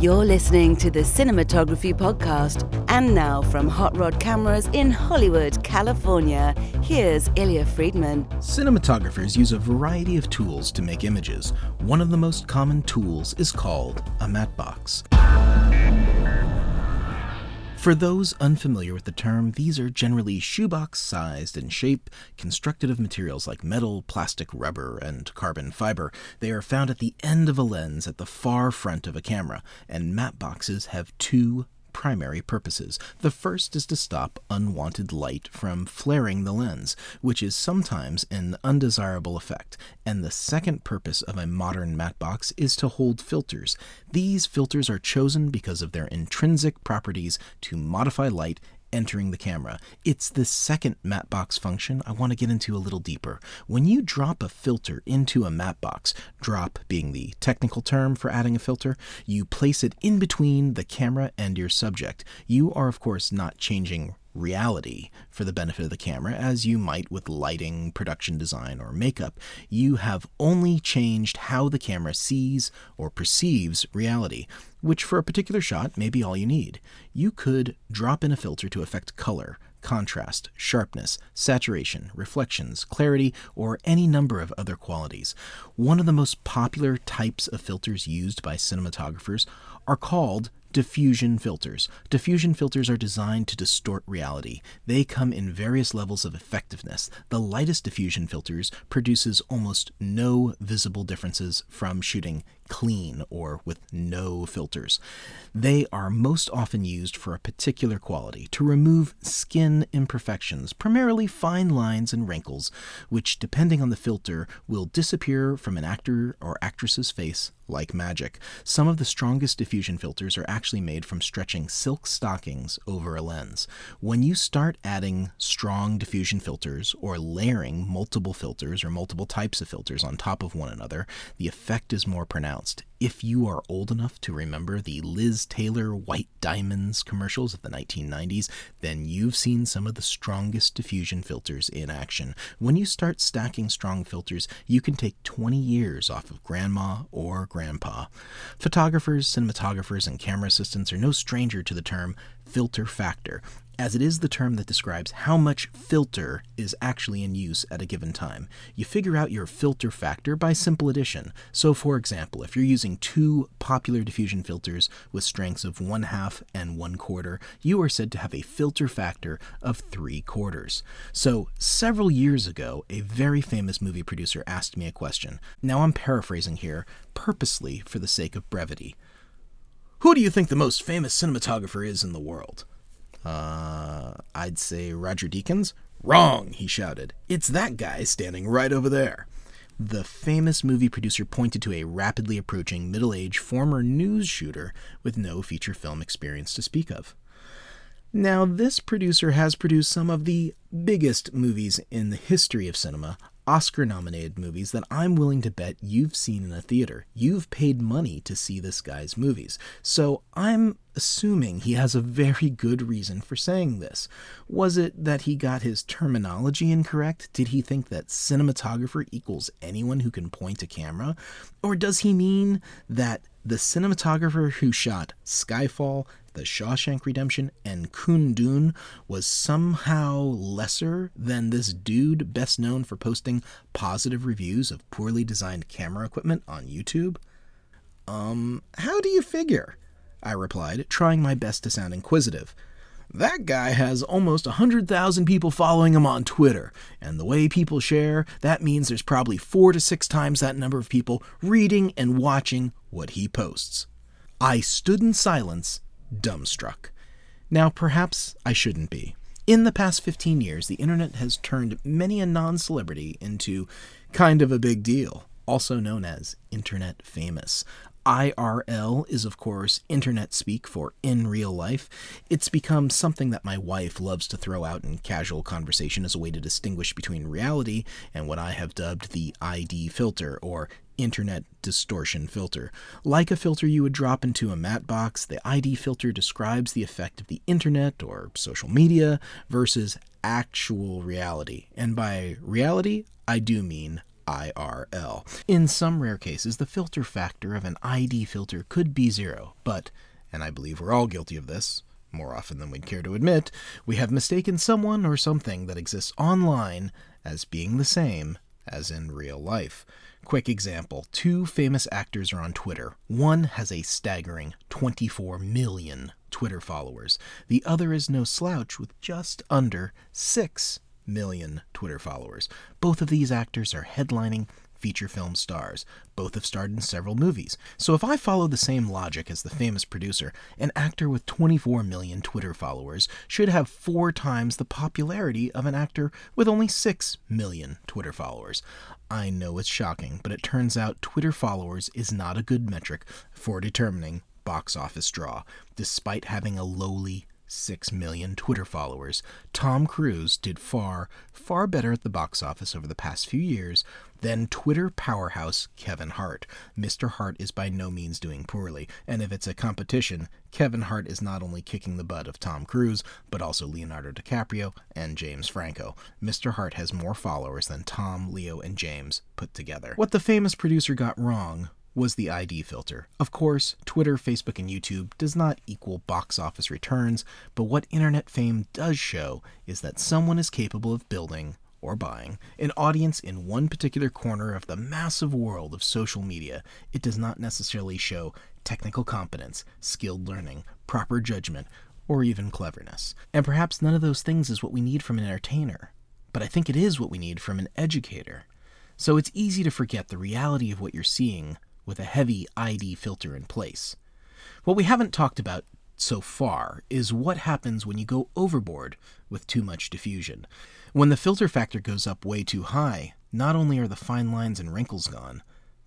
You're listening to the Cinematography Podcast. And now from Hot Rod Cameras in Hollywood, California, here's Illya Friedman. Cinematographers use a variety of tools to make images. One of the most common tools is called a matte box. For those unfamiliar with the term, these are generally shoebox sized in shape, constructed of materials like metal, plastic, rubber, and carbon fiber. They are found at the end of a lens at the far front of a camera, and matte boxes have two primary purposes. The first is to stop unwanted light from flaring the lens, which is sometimes an undesirable effect. And the second purpose of a modern matte box is to hold filters. These filters are chosen because of their intrinsic properties to modify light entering the camera. It's the second matte box function I want to get into a little deeper. When you drop a filter into a matte box, drop being the technical term for adding a filter, you place it in between the camera and your subject. You are, of course, not changing reality for the benefit of the camera, as you might with lighting, production design, or makeup. You have only changed how the camera sees or perceives reality, which for a particular shot may be all you need. You could drop in a filter to affect color, contrast, sharpness, saturation, reflections, clarity, or any number of other qualities. One of the most popular types of filters used by cinematographers are called diffusion filters. Diffusion filters are designed to distort reality. They come in various levels of effectiveness. The lightest diffusion filters produces almost no visible differences from shooting clean or with no filters. They are most often used for a particular quality to remove skin imperfections, primarily fine lines and wrinkles, which, depending on the filter, will disappear from an actor or actress's face like magic. Some of the strongest diffusion filters are actually made from stretching silk stockings over a lens. When you start adding strong diffusion filters or layering multiple filters or multiple types of filters on top of one another, the effect is more pronounced. If you are old enough to remember the Liz Taylor White Diamonds commercials of the 1990s, then you've seen some of the strongest diffusion filters in action. When you start stacking strong filters, you can take 20 years off of grandma or grandpa. Photographers, cinematographers, and camera assistants are no stranger to the term filter factor as it is the term that describes how much filter is actually in use at a given time. You figure out your filter factor by simple addition. So, for example, if you're using two popular diffusion filters with strengths of one half and one quarter, you are said to have a filter factor of three quarters. So, several years ago, a very famous movie producer asked me a question. Now, I'm paraphrasing here, purposely for the sake of brevity. Who do you think the most famous cinematographer is in the world? Uh, I'd say Roger Deakins. Wrong, he shouted. It's that guy standing right over there. The famous movie producer pointed to a rapidly approaching middle aged former news shooter with no feature film experience to speak of. Now, this producer has produced some of the biggest movies in the history of cinema, Oscar nominated movies that I'm willing to bet you've seen in a theater. You've paid money to see this guy's movies. So I'm assuming he has a very good reason for saying this. Was it that he got his terminology incorrect? Did he think that cinematographer equals anyone who can point a camera? Or does he mean that the cinematographer who shot Skyfall, The Shawshank Redemption, and Kundun was somehow lesser than this dude best known for posting positive reviews of poorly designed camera equipment on YouTube? Um, how do you figure? I replied, trying my best to sound inquisitive. That guy has almost a 100,000 people following him on Twitter, and the way people share, that means there's probably four to six times that number of people reading and watching what he posts. I stood in silence, dumbstruck. Now, perhaps I shouldn't be. In the past 15 years, the internet has turned many a non celebrity into kind of a big deal, also known as internet famous. IRL is, of course, internet speak for in real life. It's become something that my wife loves to throw out in casual conversation as a way to distinguish between reality and what I have dubbed the ID filter, or internet distortion filter. Like a filter you would drop into a matte box, the ID filter describes the effect of the internet or social media versus actual reality. And by reality, I do mean IRL. In some rare cases, the filter factor of an ID filter could be zero, but, and I believe we're all guilty of this, more often than we'd care to admit, we have mistaken someone or something that exists online as being the same as in real life. Quick example two famous actors are on Twitter. One has a staggering 24 million Twitter followers, the other is no slouch with just under 6 million Twitter followers. Both of these actors are headlining feature film stars. Both have starred in several movies. So if I follow the same logic as the famous producer, an actor with 24 million Twitter followers should have four times the popularity of an actor with only 6 million Twitter followers. I know it's shocking, but it turns out Twitter followers is not a good metric for determining box office draw, despite having a lowly 6 million Twitter followers, Tom Cruise did far, far better at the box office over the past few years than Twitter powerhouse Kevin Hart. Mr. Hart is by no means doing poorly, and if it's a competition, Kevin Hart is not only kicking the butt of Tom Cruise, but also Leonardo DiCaprio and James Franco. Mr. Hart has more followers than Tom, Leo, and James put together. What the famous producer got wrong was the ID filter. Of course, Twitter, Facebook, and YouTube does not equal box office returns, but what internet fame does show is that someone is capable of building or buying an audience in one particular corner of the massive world of social media. It does not necessarily show technical competence, skilled learning, proper judgment, or even cleverness. And perhaps none of those things is what we need from an entertainer, but I think it is what we need from an educator. So it's easy to forget the reality of what you're seeing with a heavy ID filter in place. What we haven't talked about so far is what happens when you go overboard with too much diffusion. When the filter factor goes up way too high, not only are the fine lines and wrinkles gone,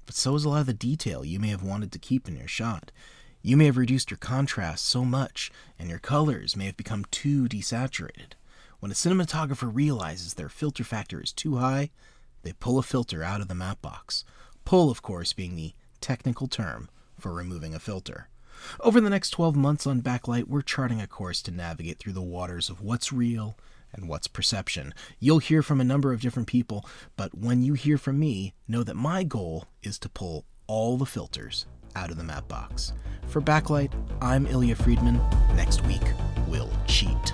but so is a lot of the detail you may have wanted to keep in your shot. You may have reduced your contrast so much, and your colors may have become too desaturated. When a cinematographer realizes their filter factor is too high, they pull a filter out of the matte box. Pull, of course, being the technical term for removing a filter. Over the next 12 months on Backlight, we're charting a course to navigate through the waters of what's real and what's perception. You'll hear from a number of different people, but when you hear from me, know that my goal is to pull all the filters out of the matte box. For Backlight, I'm Illya Friedman. Next week, we'll cheat.